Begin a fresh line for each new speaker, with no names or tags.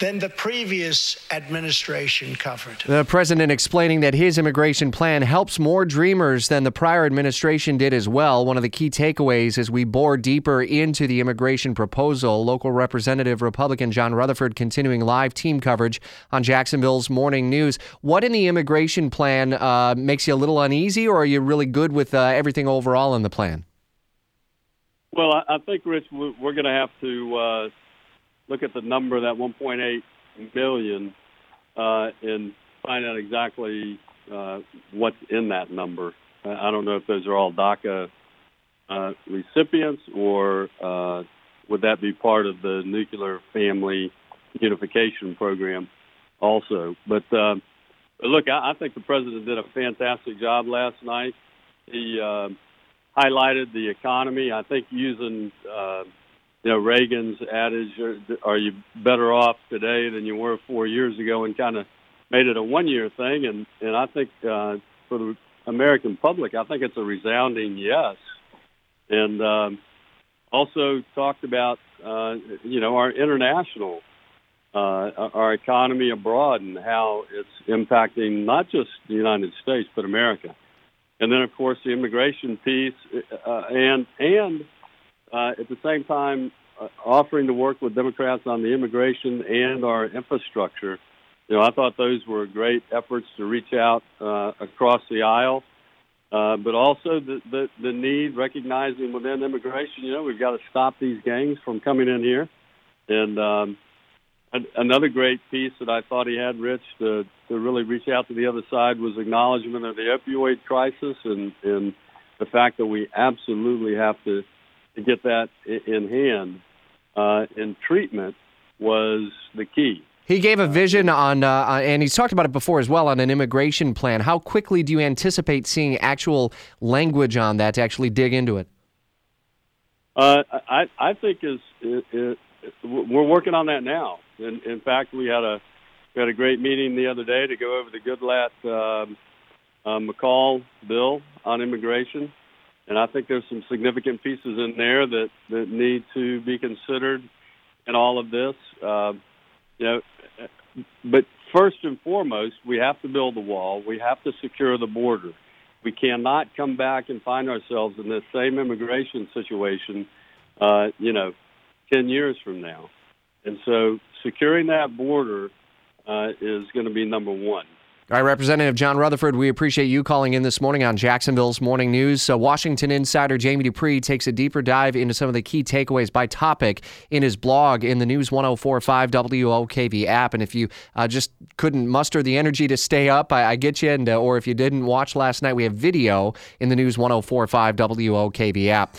than the previous administration covered.
The president explaining that his immigration plan helps more dreamers than the prior administration did as well. One of the key takeaways as we bore deeper into the immigration proposal, local representative Republican John Rutherford continuing live team coverage on Jacksonville's Morning News. What in the immigration plan uh, makes you a little uneasy, or are you really good with uh, everything overall in the plan?
Well, I, I think, Rich, we're going to have to uh, look at the number, that 1.8 million, uh, and find out exactly uh, what's in that number. I don't know if those are all DACA uh, recipients or uh, would that be part of the nuclear family unification program also. But, uh, look, I, I think the president did a fantastic job last night. He uh, highlighted the economy. I think using uh, you know Reagan's adage, "Are you better off today than you were four years ago?" and kind of made it a one-year thing. And and I think uh, for the American public, I think it's a resounding yes. And um, also talked about uh, you know our international, uh, our economy abroad, and how it's impacting not just the United States but America. And then, of course, the immigration piece, uh, and and uh, at the same time uh, offering to work with Democrats on the immigration and our infrastructure. You know, I thought those were great efforts to reach out uh, across the aisle, uh, but also the, the the need recognizing within immigration. You know, we've got to stop these gangs from coming in here, and um, another great piece that I thought he had, Rich, to to really reach out to the other side was acknowledgement of the opioid crisis and and the fact that we absolutely have to to get that in hand. Uh, and treatment was the key.
He gave a vision on, uh, and he's talked about it before as well, on an immigration plan. How quickly do you anticipate seeing actual language on that to actually dig into it?
Uh, I, I think is we're working on that now. In, in fact, we had a we had a great meeting the other day to go over the Goodlatte um, uh, McCaul bill on immigration, and I think there's some significant pieces in there that, that need to be considered in all of this. Uh, you know, but first and foremost, we have to build the wall. We have to secure the border. We cannot come back and find ourselves in the same immigration situation, uh, you know, 10 years from now. And so securing that border uh, is going to be number one.
All right, Representative John Rutherford, we appreciate you calling in this morning on Jacksonville's Morning News. So, Washington insider Jamie Dupree takes a deeper dive into some of the key takeaways by topic in his blog in the News 1045 WOKV app. And if you uh, just couldn't muster the energy to stay up, I, I get you. And, uh, or if you didn't watch last night, we have video in the News 1045 WOKV app.